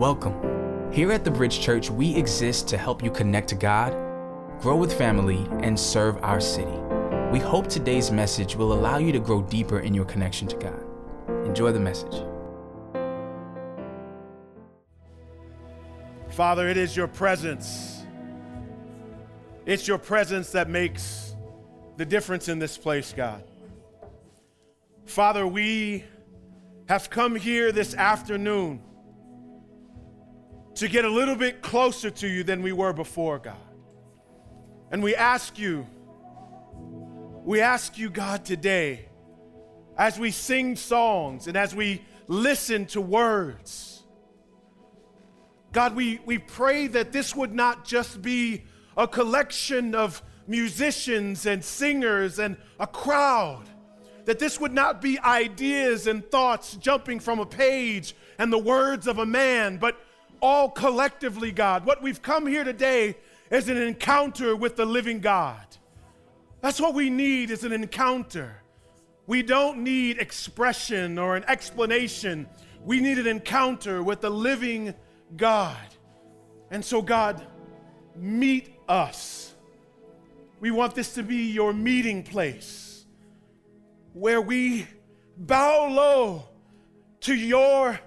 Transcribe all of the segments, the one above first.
Welcome. Here at the Bridge Church, we exist to help you connect to God, grow with family, and serve our city. We hope today's message will allow you to grow deeper in your connection to God. Enjoy the message. Father, it is your presence. It's your presence that makes the difference in this place, God. Father, we have come here this afternoon to get a little bit closer to you than we were before, God. And we ask you, we ask you, God, today, as we sing songs and as we listen to words, God, we, we pray that this would not just be a collection of musicians and singers and a crowd, that this would not be ideas and thoughts jumping from a page and the words of a man, but all collectively, God. What we've come here today is an encounter with the living God. That's what we need is an encounter. We don't need expression or an explanation. We need an encounter with the living God. And so, God, meet us. We want this to be your meeting place where we bow low to your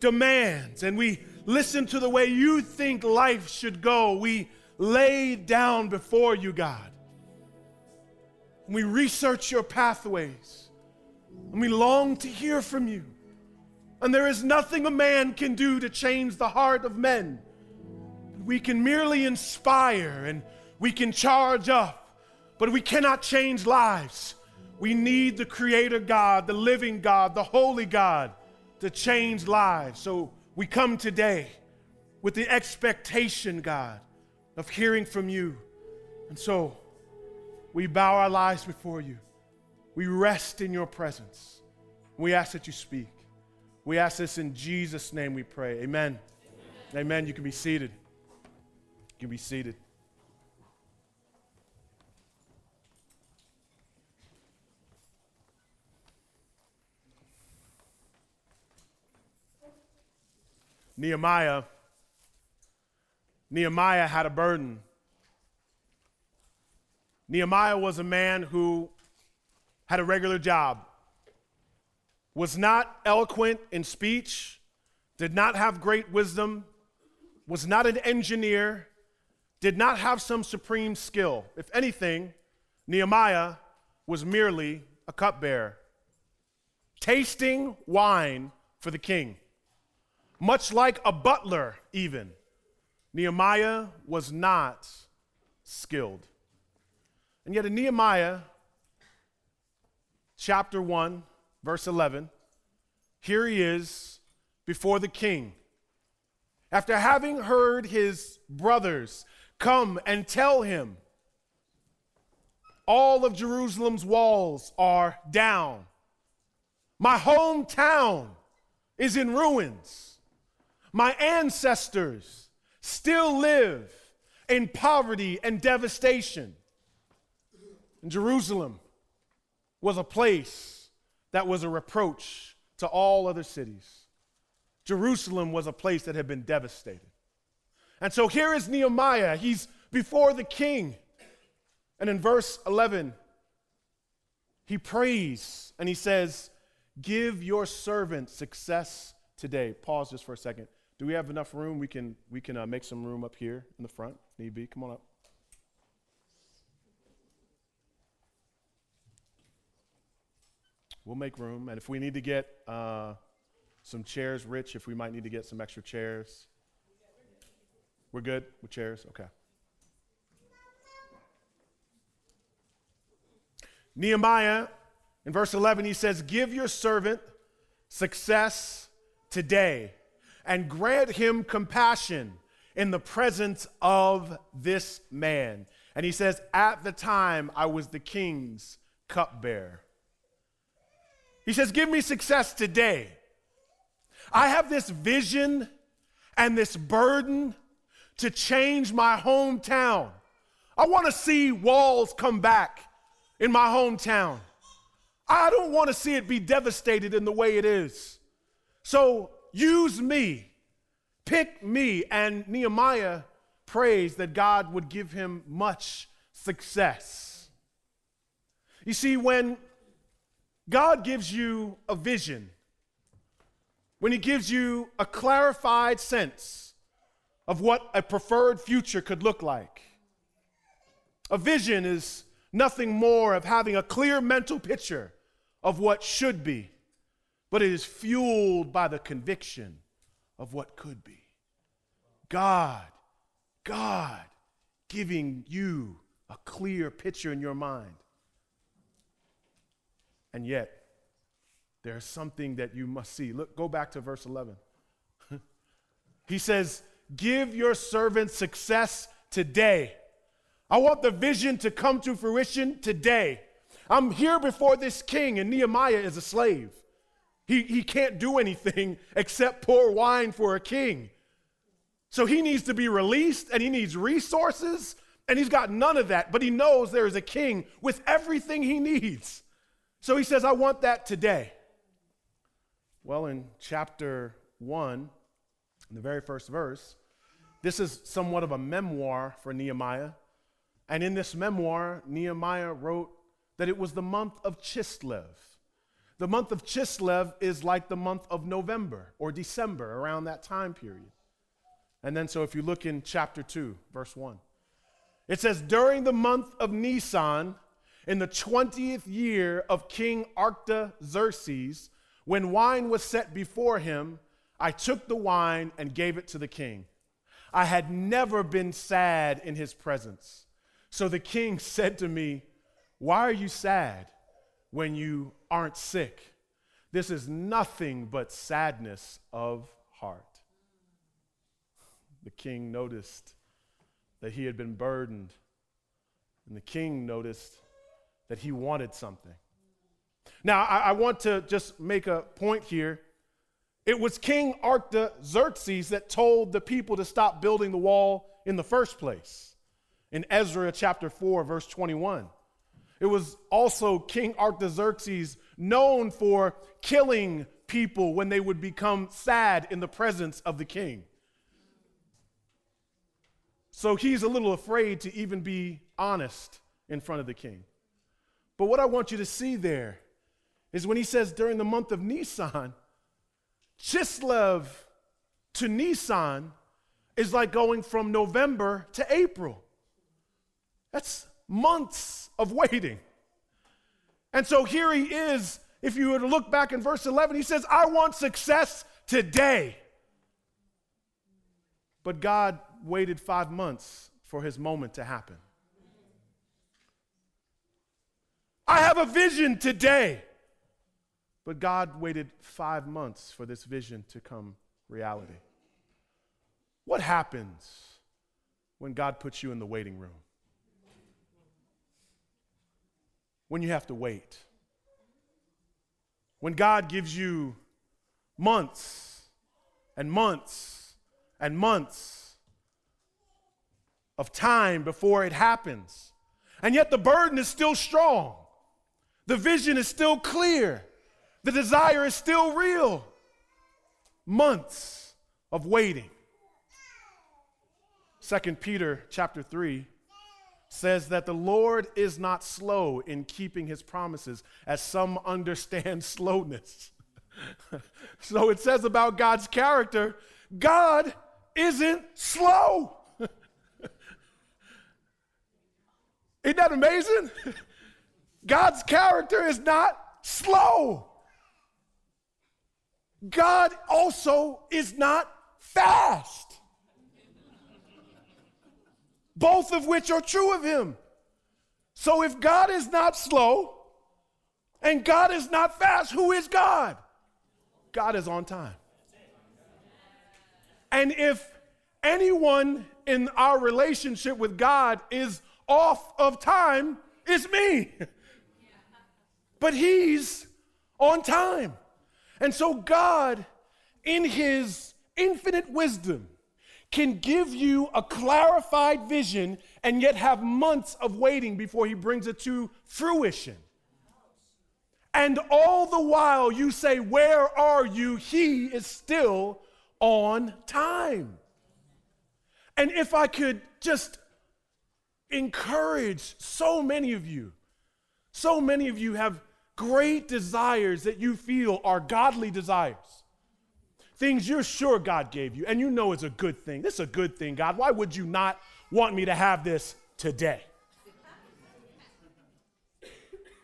demands and we listen to the way you think life should go. We lay down before you, God. We research your pathways and we long to hear from you. And there is nothing a man can do to change the heart of men. We can merely inspire and we can charge up, but we cannot change lives. We need the Creator God, the living God, the Holy God to change lives. So we come today with the expectation, God, of hearing from you. And so we bow our lives before you. We rest in your presence. We ask that you speak. We ask this in Jesus' name we pray. Amen. Amen. Amen. You can be seated. You can be seated. Nehemiah Nehemiah had a burden. Nehemiah was a man who had a regular job, was not eloquent in speech, did not have great wisdom, was not an engineer, did not have some supreme skill. If anything, Nehemiah was merely a cupbearer, tasting wine for the king, much like a butler, even. Nehemiah was not skilled. And yet, in Nehemiah chapter 1, verse 11, here he is before the king. After having heard his brothers come and tell him, all of Jerusalem's walls are down. My hometown is in ruins. My ancestors still live in poverty and devastation. And Jerusalem was a place that was a reproach to all other cities. Jerusalem was a place that had been devastated. And so here is Nehemiah. He's before the king. And in verse 11, he prays and he says, Give your servant success today. Pause just for a second. Do we have enough room? We can, we can uh, make some room up here in the front, need be. Come on up. We'll make room. And if we need to get uh, some chairs, Rich, if we might need to get some extra chairs. We're good with chairs? Okay. Nehemiah, in verse 11, he says, Give your servant success today and grant him compassion in the presence of this man. And he says, At the time I was the king's cupbearer. He says, Give me success today. I have this vision and this burden to change my hometown. I want to see walls come back in my hometown. I don't want to see it be devastated in the way it is. So use me pick me. And Nehemiah prays that God would give him much success. You see, when God gives you a vision, when He gives you a clarified sense of what a preferred future could look like, a vision is nothing more of having a clear mental picture of what should be, but it is fueled by the conviction of what could be. God, God giving you a clear picture in your mind. And yet, there's something that you must see. Look, go back to verse 11. he says, Give your servant success today. I want the vision to come to fruition today. I'm here before this king, and Nehemiah is a slave. He, he can't do anything except pour wine for a king. So he needs to be released and he needs resources, and he's got none of that, but he knows there is a king with everything he needs. So he says, I want that today. Well, in chapter 1, in the very first verse, this is somewhat of a memoir for Nehemiah. And in this memoir, Nehemiah wrote that it was the month of Chislev. The month of Chislev is like the month of November or December, around that time period. And then, so if you look in chapter 2, verse 1, it says, During the month of Nisan, in the 20th year of King Artaxerxes, when wine was set before him, I took the wine and gave it to the king. I had never been sad in his presence. So the king said to me, Why are you sad when you aren't sick? This is nothing but sadness of heart. The king noticed that he had been burdened, and the king noticed that he wanted something. Now, I, I want to just make a point here. It was King Artaxerxes that told the people to stop building the wall in the first place in Ezra chapter 4, verse 21. It was also King Artaxerxes known for killing people when they would become sad in the presence of the king. So he's a little afraid to even be honest in front of the king. But what I want you to see there is when he says during the month of Nisan, Chislev to Nisan is like going from November to April. That's months of waiting. And so here he is. If you were to look back in verse 11, he says, I want success today. But God waited five months for his moment to happen. I have a vision today. But God waited five months for this vision to come reality. What happens when God puts you in the waiting room? When you have to wait. When God gives you months and months and months of time before it happens. And yet the burden is still strong. The vision is still clear. The desire is still real. Months of waiting. Second Peter chapter 3 says that the Lord is not slow in keeping his promises, as some understand slowness. so it says about God's character God isn't slow. Isn't that amazing? God's character is not slow. God also is not fast. Both of which are true of him. So if God is not slow and God is not fast, who is God? God is on time. And if anyone in our relationship with God is off of time, it's me. but he's on time. And so, God, in his infinite wisdom, can give you a clarified vision and yet have months of waiting before he brings it to fruition. And all the while you say, Where are you? He is still on time. And if I could just encourage so many of you, so many of you have great desires that you feel are godly desires. Things you're sure God gave you, and you know it's a good thing. This is a good thing, God. Why would you not want me to have this today?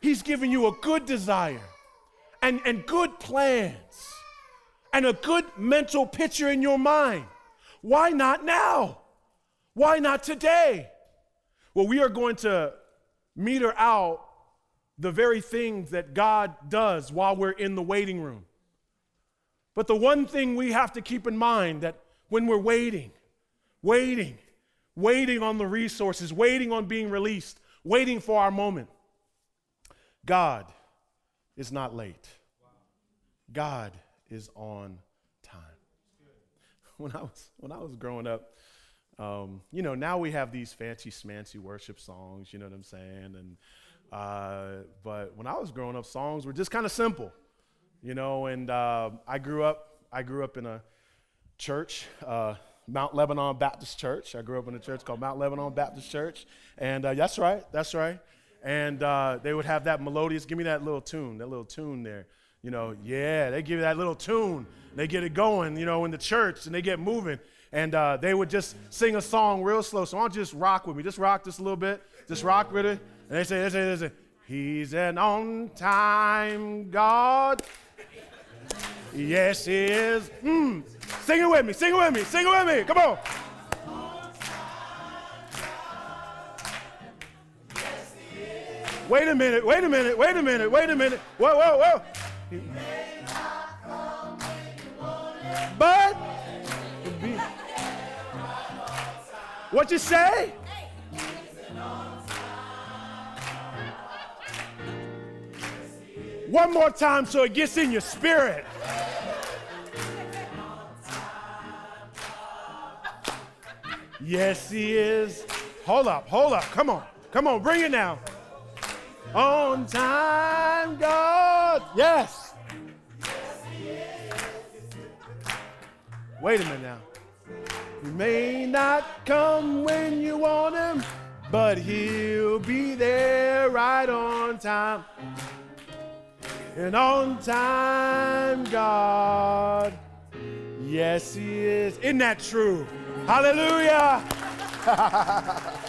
He's giving you a good desire and, and good plans and a good mental picture in your mind. Why not now? Why not today? Well, we are going to meter out the very things that God does while we're in the waiting room. But the one thing we have to keep in mind that when we're waiting, waiting, waiting on the resources, waiting on being released, waiting for our moment, God is not late. God is on time. When I was when I was growing up, um, you know, now we have these fancy smancy worship songs. You know what I'm saying? And uh, but when I was growing up, songs were just kind of simple, you know. And uh, I grew up. I grew up in a church, uh, Mount Lebanon Baptist Church. I grew up in a church called Mount Lebanon Baptist Church, and uh, that's right. That's right. And uh, they would have that melodious. Give me that little tune. That little tune there. You know, yeah, they give you that little tune. They get it going, you know, in the church and they get moving. And uh, they would just sing a song real slow. So why don't just rock with me? Just rock this a little bit. Just rock with it. And they say, they say, they say, He's an on time God. Yes, he is. Mm. Sing it with me, sing it with me, sing it with me. Come on. Wait a minute, wait a minute, wait a minute, wait a minute. Whoa, whoa, whoa. But what you say? One more time so it gets in your spirit. Yes, he is. Hold up, hold up. Come on. Come on, bring it now. On time, God. Yes. Wait a minute now. He may not come when you want him, but he'll be there right on time. And on time, God. Yes, he is. Isn't that true? Hallelujah.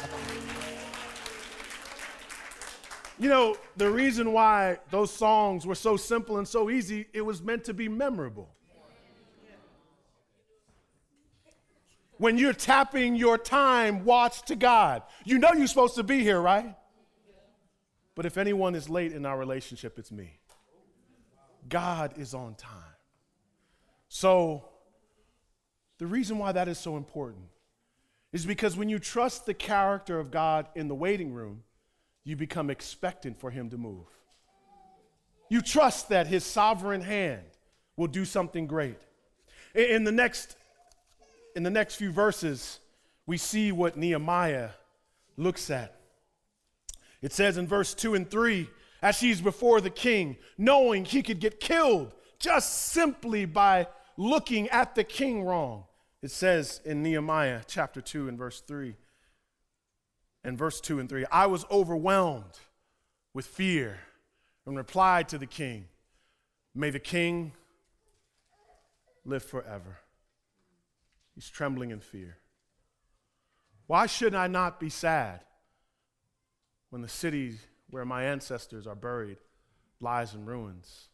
You know, the reason why those songs were so simple and so easy, it was meant to be memorable. When you're tapping your time watch to God, you know you're supposed to be here, right? But if anyone is late in our relationship, it's me. God is on time. So, the reason why that is so important is because when you trust the character of God in the waiting room, you become expectant for him to move. You trust that his sovereign hand will do something great. In the next, in the next few verses, we see what Nehemiah looks at. It says in verse 2 and 3 as he's before the king, knowing he could get killed just simply by looking at the king wrong. It says in Nehemiah chapter 2 and verse 3 and verse 2 and 3 I was overwhelmed with fear and replied to the king, May the king live forever. He's trembling in fear. Why should I not be sad when the city where my ancestors are buried lies in ruins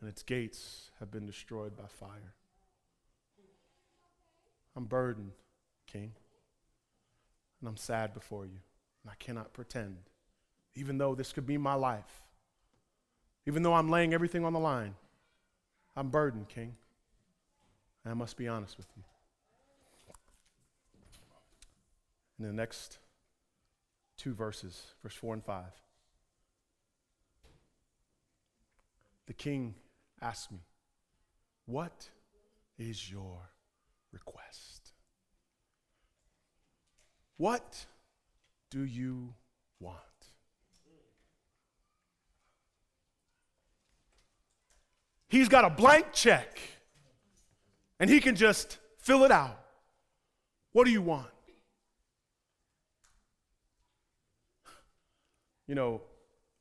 and its gates have been destroyed by fire? I'm burdened, King and I'm sad before you. And I cannot pretend, even though this could be my life, even though I'm laying everything on the line, I'm burdened, King. And I must be honest with you. In the next two verses, verse 4 and 5, the king asked me, What is your request? What do you want? He's got a blank check. and he can just fill it out. What do you want? You know,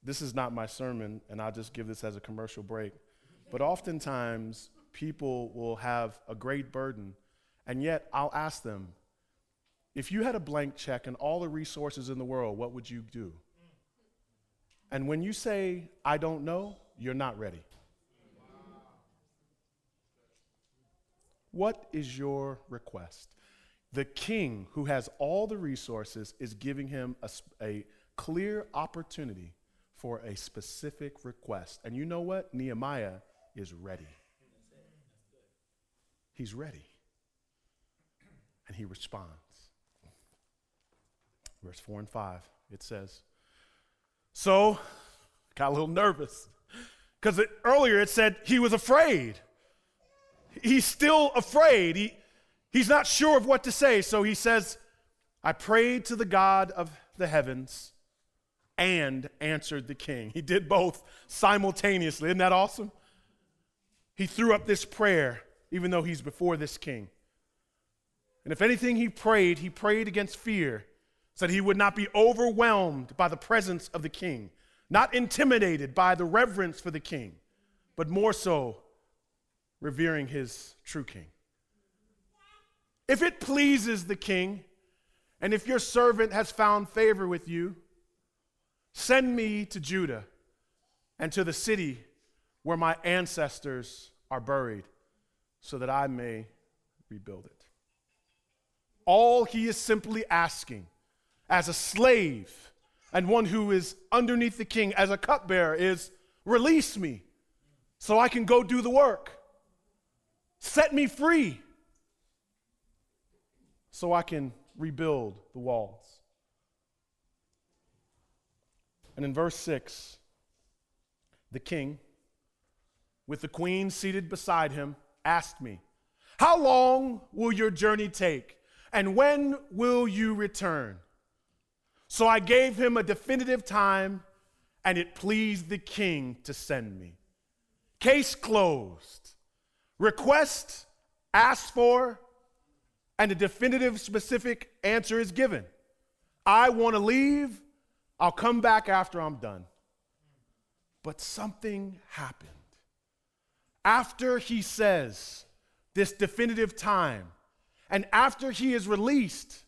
this is not my sermon, and I'll just give this as a commercial break. But oftentimes, people will have a great burden, and yet I'll ask them, if you had a blank check and all the resources in the world, what would you do? And when you say, I don't know, you're not ready. What is your request? The king, who has all the resources, is giving him a, a clear opportunity for a specific request. And you know what? Nehemiah is ready. He's ready. And he responds. Verse 4 and 5, it says, So, got a little nervous because earlier it said he was afraid. He's still afraid. He, he's not sure of what to say. So he says, I prayed to the God of the heavens and answered the king. He did both simultaneously. Isn't that awesome? He threw up this prayer even though he's before this king. And if anything he prayed, he prayed against fear, so that he would not be overwhelmed by the presence of the king, not intimidated by the reverence for the king, but more so revering his true king. If it pleases the king, and if your servant has found favor with you, send me to Judah and to the city where my ancestors are buried, so that I may rebuild it. All he is simply asking as a slave and one who is underneath the king, as a cupbearer, is release me so I can go do the work. Set me free so I can rebuild the walls. And in verse 6, the king, with the queen seated beside him, asked me, How long will your journey take? And when will you return? So I gave him a definitive time, and it pleased the king to send me. Case closed. Request asked for, and a definitive, specific answer is given. I want to leave. I'll come back after I'm done. But something happened. After he says this definitive time, and after he is released,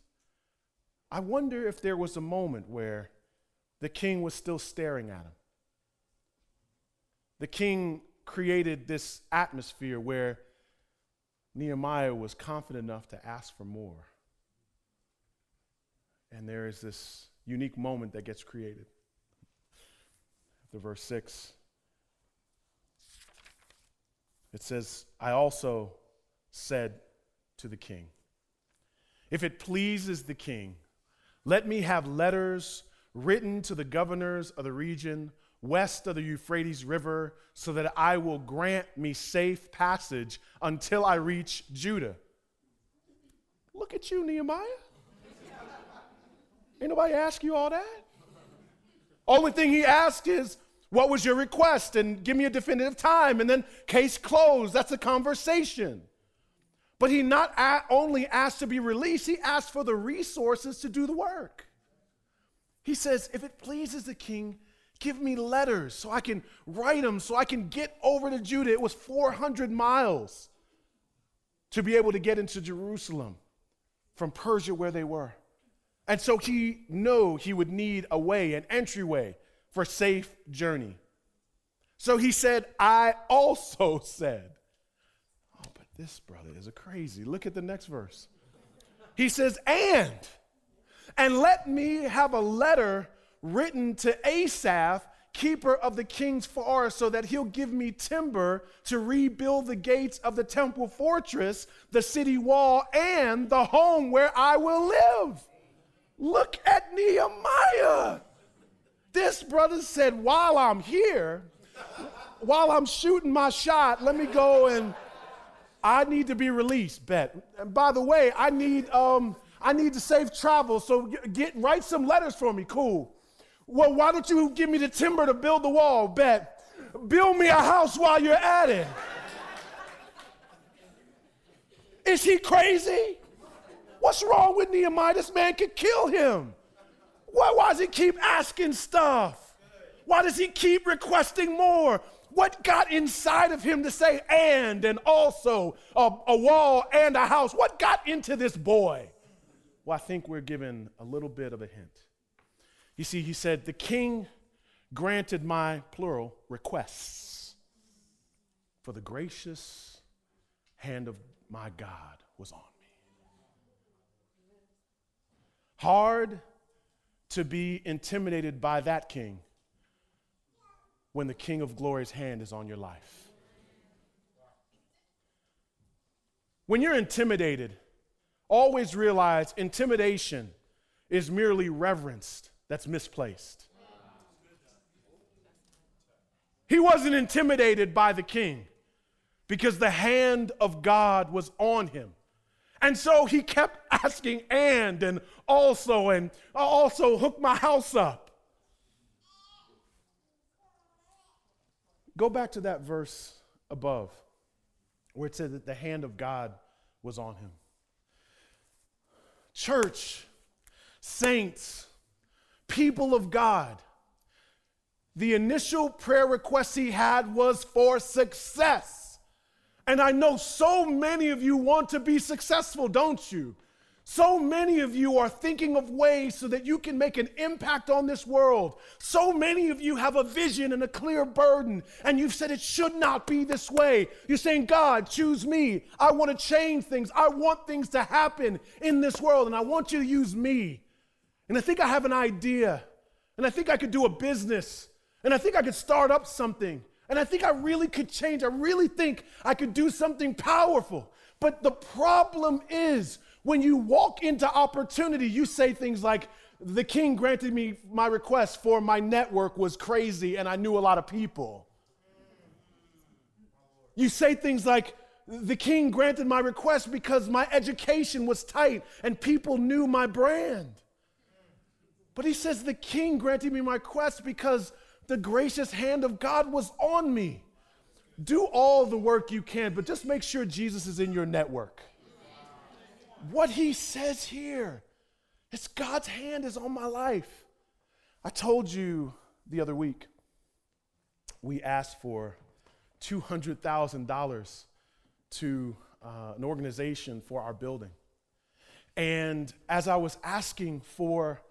I wonder if there was a moment where the king was still staring at him. The king created this atmosphere where Nehemiah was confident enough to ask for more. And there is this unique moment that gets created. The verse 6. It says, I also said to the king, If it pleases the king, let me have letters written to the governors of the region west of the Euphrates River, so that I will grant me safe passage until I reach Judah. Look at you, Nehemiah. Ain't nobody ask you all that. Only thing he asked is, what was your request? And give me a definitive time. And then case closed. That's a conversation. But he not only asked to be released, he asked for the resources to do the work. He says, if it pleases the king, Give me letters so I can write them, so I can get over to Judah. It was 400 miles to be able to get into Jerusalem from Persia where they were. And so he knew he would need a way, an entryway for safe journey. So he said, I also said, this brother is a crazy. Look at the next verse. He says, and, and let me have a letter written to Asaph, keeper of the king's forest, so that he'll give me timber to rebuild the gates of the temple fortress, the city wall, and the home where I will live. Look at Nehemiah. This brother said, While I'm here, while I'm shooting my shot, let me go and I need to be released, bet. And by the way, I need um I need to save travel, so get write some letters for me. Cool. Well, why don't you give me the timber to build the wall? Bet. Build me a house while you're at it. Is he crazy? What's wrong with Nehemiah? This man could kill him. Why, why does he keep asking stuff? Why does he keep requesting more? What got inside of him to say and and also a, a wall and a house? What got into this boy? Well, I think we're given a little bit of a hint. You see, he said, The king granted my plural requests, for the gracious hand of my God was on me. Hard to be intimidated by that king when the king of glory's hand is on your life. When you're intimidated, always realize intimidation is merely reverenced that's misplaced. He wasn't intimidated by the king because the hand of God was on him. And so he kept asking, and, and also, and also hook my house up. Go back to that verse above where it said that the hand of God was on him. Church, saints, people of God, the initial prayer request he had was for success. And I know so many of you want to be successful, don't you? So many of you are thinking of ways so that you can make an impact on this world. So many of you have a vision and a clear burden, and you've said it should not be this way. You're saying, God, choose me. I want to change things. I want things to happen in this world, and I want you to use me. And I think I have an idea, and I think I could do a business, and I think I could start up something, and I think I really could change. I really think I could do something powerful. But the problem is when you walk into opportunity, you say things like, the king granted me my request for my network was crazy and I knew a lot of people. You say things like, the king granted my request because my education was tight and people knew my brand. But he says, The king granted me my quest because the gracious hand of God was on me. Do all the work you can, but just make sure Jesus is in your network. What he says here is God's hand is on my life. I told you the other week, we asked for $200,000 to uh, an organization for our building. And as I was asking for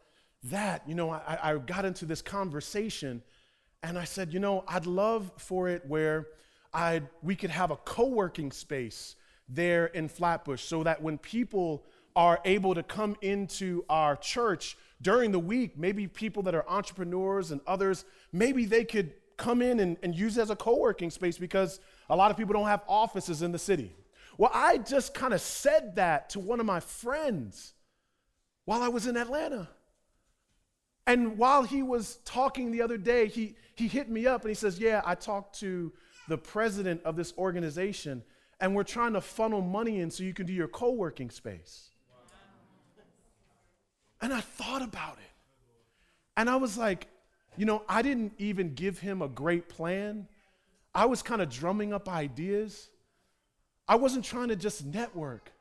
that, you know, I, I got into this conversation and I said, you know, I'd love for it where i we could have a co working space there in Flatbush so that when people are able to come into our church during the week, maybe people that are entrepreneurs and others, maybe they could come in and, and use it as a co working space because a lot of people don't have offices in the city. Well, I just kind of said that to one of my friends while I was in Atlanta. And while he was talking the other day, he, he hit me up and he says, Yeah, I talked to the president of this organization, and we're trying to funnel money in so you can do your co working space. And I thought about it. And I was like, you know, I didn't even give him a great plan. I was kind of drumming up ideas. I wasn't trying to just network,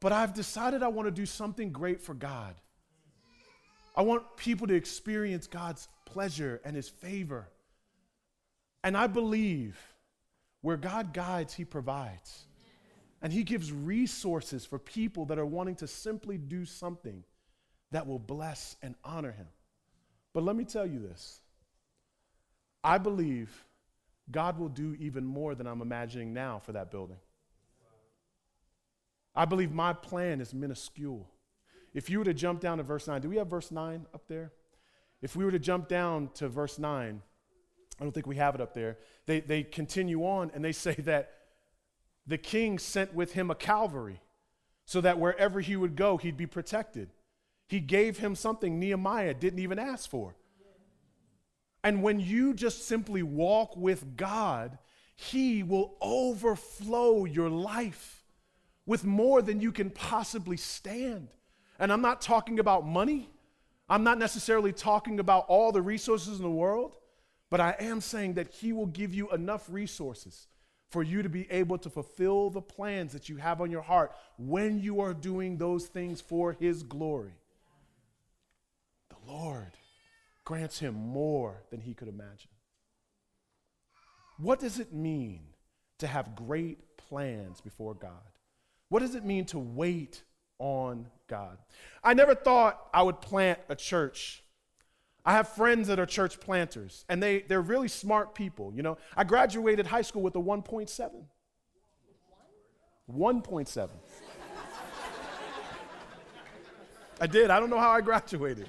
but I've decided I want to do something great for God. I want people to experience God's pleasure and His favor. And I believe where God guides, He provides. And He gives resources for people that are wanting to simply do something that will bless and honor Him. But let me tell you this I believe God will do even more than I'm imagining now for that building. I believe my plan is minuscule. If you were to jump down to verse 9, do we have verse 9 up there? If we were to jump down to verse 9, I don't think we have it up there. They, they continue on and they say that the king sent with him a cavalry so that wherever he would go, he'd be protected. He gave him something Nehemiah didn't even ask for. And when you just simply walk with God, he will overflow your life with more than you can possibly stand. And I'm not talking about money. I'm not necessarily talking about all the resources in the world, but I am saying that He will give you enough resources for you to be able to fulfill the plans that you have on your heart when you are doing those things for His glory. The Lord grants him more than he could imagine. What does it mean to have great plans before God? What does it mean to wait on God? I never thought I would plant a church. I have friends that are church planters, and they, they're really smart people. You know, I graduated high school with a 1.7. 1.7. I did. I don't know how I graduated.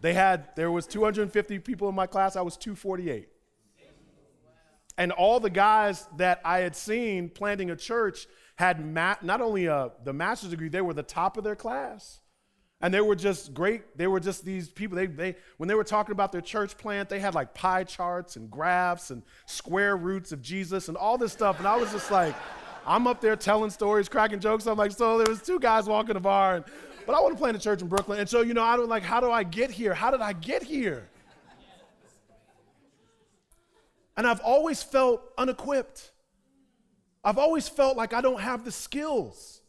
They had, there was 250 people in my class, I was 248. And all the guys that I had seen planting a church had ma- not only a, the master's degree, they were the top of their class. And they were just great. They were just these people. They, they, when they were talking about their church plant, they had like pie charts and graphs and square roots of Jesus and all this stuff. And I was just like, I'm up there telling stories, cracking jokes. I'm like, so there was two guys walking the bar, and but I want to plant a church in Brooklyn. And so, you know, I don't like, how do I get here? How did I get here? And I've always felt unequipped. I've always felt like I don't have the skills.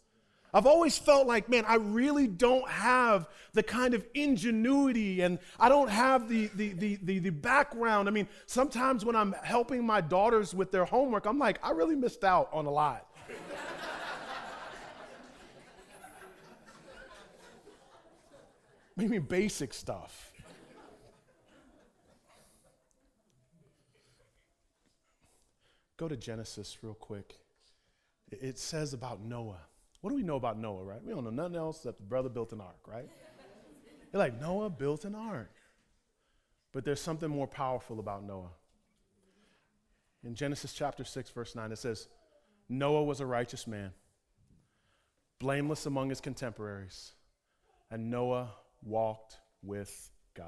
I've always felt like, man, I really don't have the kind of ingenuity and I don't have the, the, the, the, the background. I mean, sometimes when I'm helping my daughters with their homework, I'm like, I really missed out on a lot. What do you mean basic stuff? Go to Genesis real quick. It says about Noah. What do we know about Noah, right? We don't know nothing else that the brother built an ark, right? You're like, Noah built an ark. But there's something more powerful about Noah. In Genesis chapter 6, verse 9, it says, Noah was a righteous man, blameless among his contemporaries, and Noah walked with God.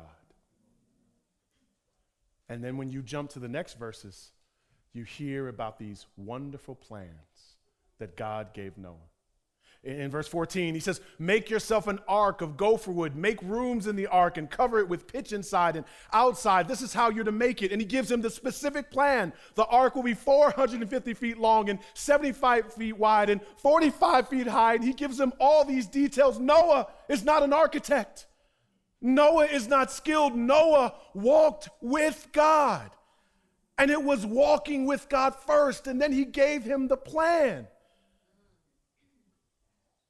And then when you jump to the next verses, you hear about these wonderful plans that God gave Noah. In verse 14, he says, Make yourself an ark of gopher wood, make rooms in the ark, and cover it with pitch inside and outside. This is how you're to make it. And he gives him the specific plan. The ark will be 450 feet long and 75 feet wide and 45 feet high. And he gives him all these details. Noah is not an architect, Noah is not skilled. Noah walked with God. And it was walking with God first, and then he gave him the plan.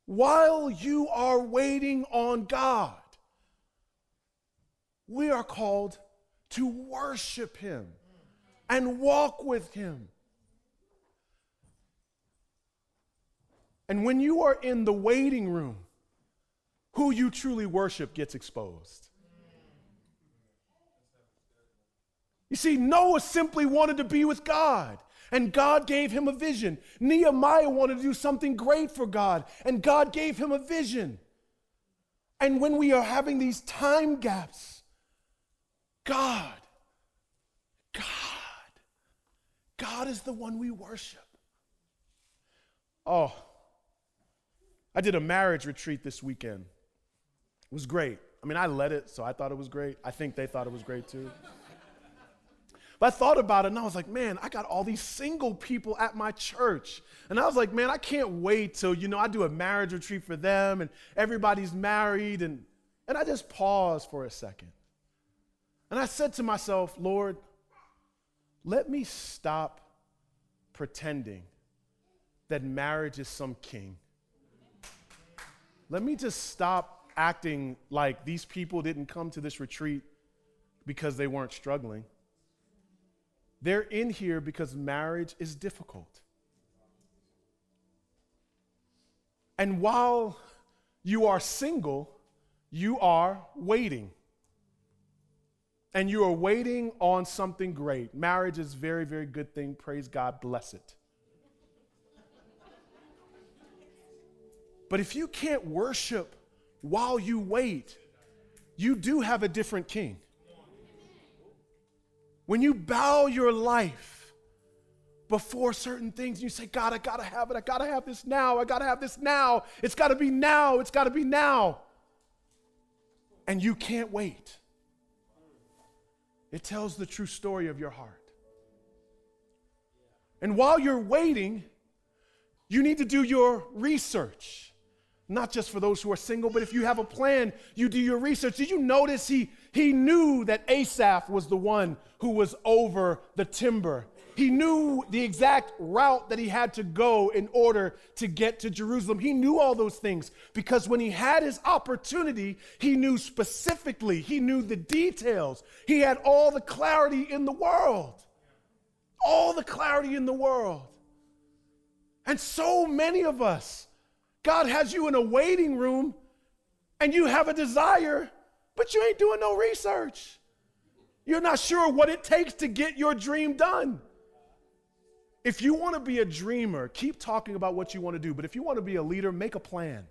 While you are waiting on God, we are called to worship him and walk with him. And when you are in the waiting room, who you truly worship gets exposed. You see, Noah simply wanted to be with God, and God gave him a vision. Nehemiah wanted to do something great for God, and God gave him a vision. And when we are having these time gaps, God, God, God is the one we worship. Oh, I did a marriage retreat this weekend. It was great. I mean, I led it, so I thought it was great. I think they thought it was great too. But I thought about it and I was like, man, I got all these single people at my church. And I was like, man, I can't wait till, you know, I do a marriage retreat for them and everybody's married. And, and I just paused for a second. And I said to myself, Lord, let me stop pretending that marriage is some king. Let me just stop acting like these people didn't come to this retreat because they weren't struggling. They're in here because marriage is difficult. And while you are single, you are waiting. And you are waiting on something great. Marriage is very, very good thing. Praise God, bless it. But if you can't worship while you wait, you do have a different king. When you bow your life before certain things, you say, God, I gotta have it. I gotta have this now. I gotta have this now. It's gotta be now. It's gotta be now. And you can't wait. It tells the true story of your heart. And while you're waiting, you need to do your research. Not just for those who are single, but if you have a plan, you do your research. Did you notice he, he knew that Asaph was the one who was over the timber? He knew the exact route that he had to go in order to get to Jerusalem. He knew all those things because when he had his opportunity, he knew specifically, he knew the details. He had all the clarity in the world. All the clarity in the world. And so many of us, God has you in a waiting room and you have a desire, but you ain't doing no research. You're not sure what it takes to get your dream done. If you want to be a dreamer, keep talking about what you want to do. But if you want to be a leader, make a plan.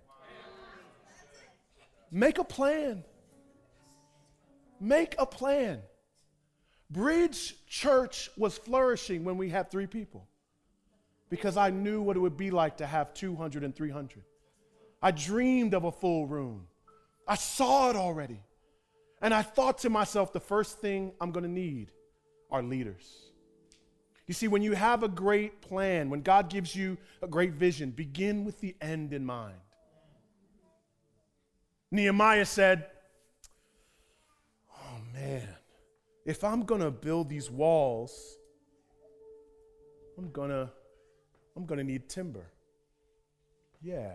Make a plan. Make a plan. Bridge Church was flourishing when we had three people because I knew what it would be like to have 200 and 300. I dreamed of a full room. I saw it already. And I thought to myself, the first thing I'm going to need are leaders. You see, when you have a great plan, when God gives you a great vision, begin with the end in mind. Nehemiah said, Oh man, if I'm going to build these walls, I'm going to I'm going to need timber. Yeah.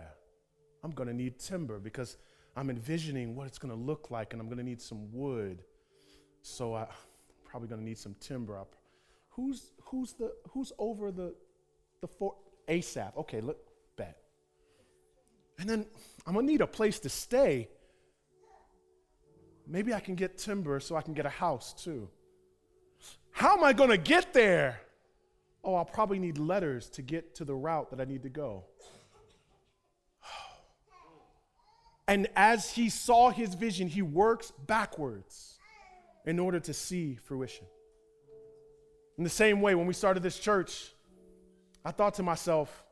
I'm going to need timber because I'm envisioning what it's going to look like and I'm going to need some wood. So I'm probably going to need some timber. I'll Who's who's the who's over the the four Asaph? Okay, look, bet. And then I'm gonna need a place to stay. Maybe I can get timber so I can get a house too. How am I gonna get there? Oh, I'll probably need letters to get to the route that I need to go. And as he saw his vision, he works backwards in order to see fruition. In the same way, when we started this church, I thought to myself,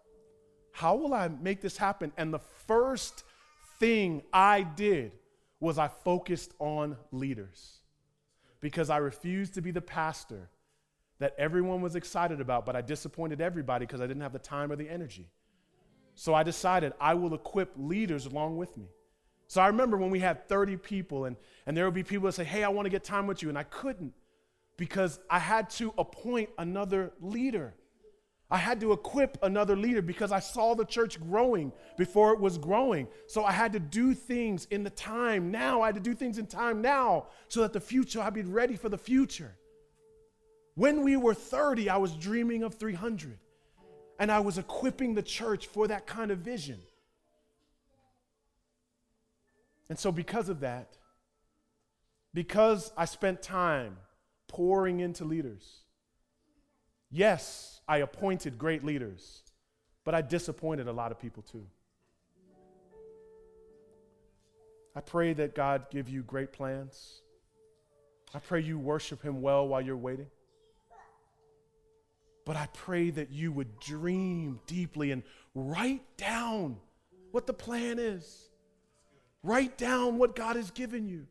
how will I make this happen? And the first thing I did was I focused on leaders because I refused to be the pastor that everyone was excited about, but I disappointed everybody because I didn't have the time or the energy. So I decided I will equip leaders along with me. So I remember when we had 30 people, and, and there would be people that say, Hey, I want to get time with you. And I couldn't because I had to appoint another leader. I had to equip another leader because I saw the church growing before it was growing. So I had to do things in the time now. I had to do things in time now so that the future, I'd be ready for the future. When we were 30, I was dreaming of 300. And I was equipping the church for that kind of vision. And so, because of that, because I spent time pouring into leaders. Yes, I appointed great leaders, but I disappointed a lot of people too. I pray that God give you great plans. I pray you worship him well while you're waiting. But I pray that you would dream deeply and write down what the plan is. Write down what God has given you.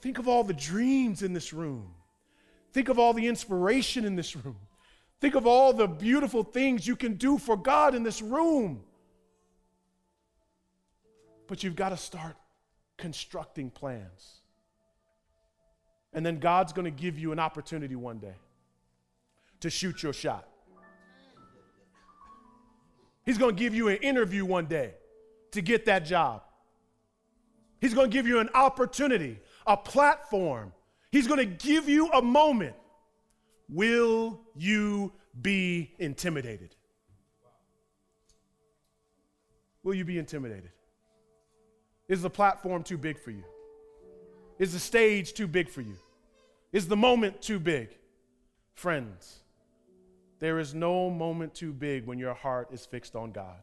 Think of all the dreams in this room. Think of all the inspiration in this room. Think of all the beautiful things you can do for God in this room. But you've got to start constructing plans. And then God's going to give you an opportunity one day to shoot your shot. He's going to give you an interview one day to get that job. He's going to give you an opportunity a platform. He's going to give you a moment. Will you be intimidated? Will you be intimidated? Is the platform too big for you? Is the stage too big for you? Is the moment too big? Friends, there is no moment too big when your heart is fixed on God.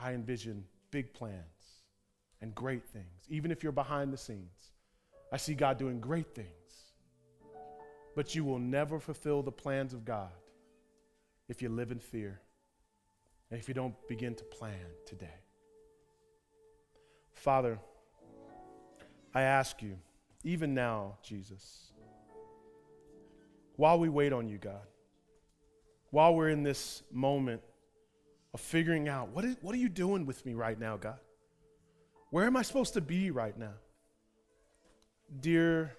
I envision big plans and great things, even if you're behind the scenes. I see God doing great things. But you will never fulfill the plans of God if you live in fear and if you don't begin to plan today. Father, I ask you, even now, Jesus, while we wait on you, God, while we're in this moment of figuring out what, is, what are you doing with me right now, God? Where am I supposed to be right now? Dear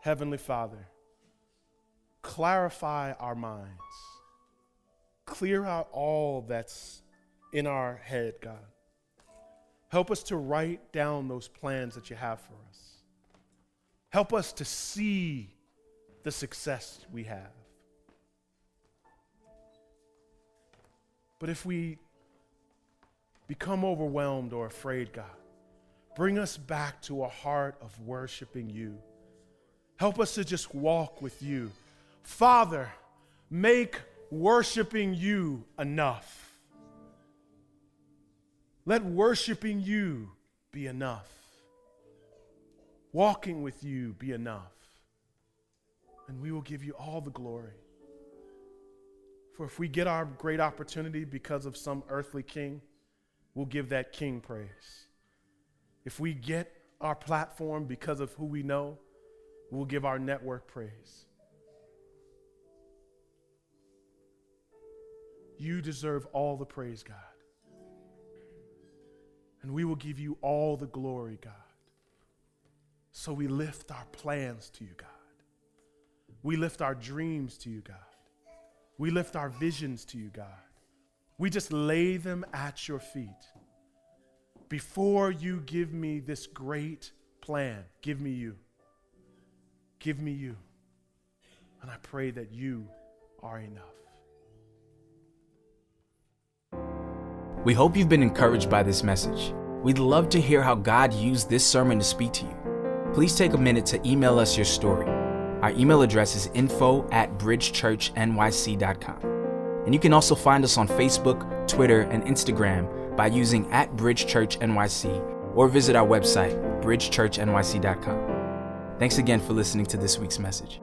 Heavenly Father, clarify our minds, clear out all that's in our head, God. Help us to write down those plans that you have for us. Help us to see the success we have. But if we become overwhelmed or afraid, God, bring us back to a heart of worshiping you. Help us to just walk with you. Father, make worshiping you enough. Let worshiping you be enough. Walking with you be enough. And we will give you all the glory. For if we get our great opportunity because of some earthly king, we'll give that king praise. If we get our platform because of who we know, we'll give our network praise. You deserve all the praise, God. And we will give you all the glory, God. So we lift our plans to you, God. We lift our dreams to you, God. We lift our visions to you, God. We just lay them at your feet. Before you give me this great plan, give me you. Give me you. And I pray that you are enough. We hope you've been encouraged by this message. We'd love to hear how God used this sermon to speak to you. Please take a minute to email us your story. Our email address is info at bridgechurchnyc.com. And you can also find us on Facebook, Twitter, and Instagram by using at bridgechurchnyc or visit our website, bridgechurchnyc.com. Thanks again for listening to this week's message.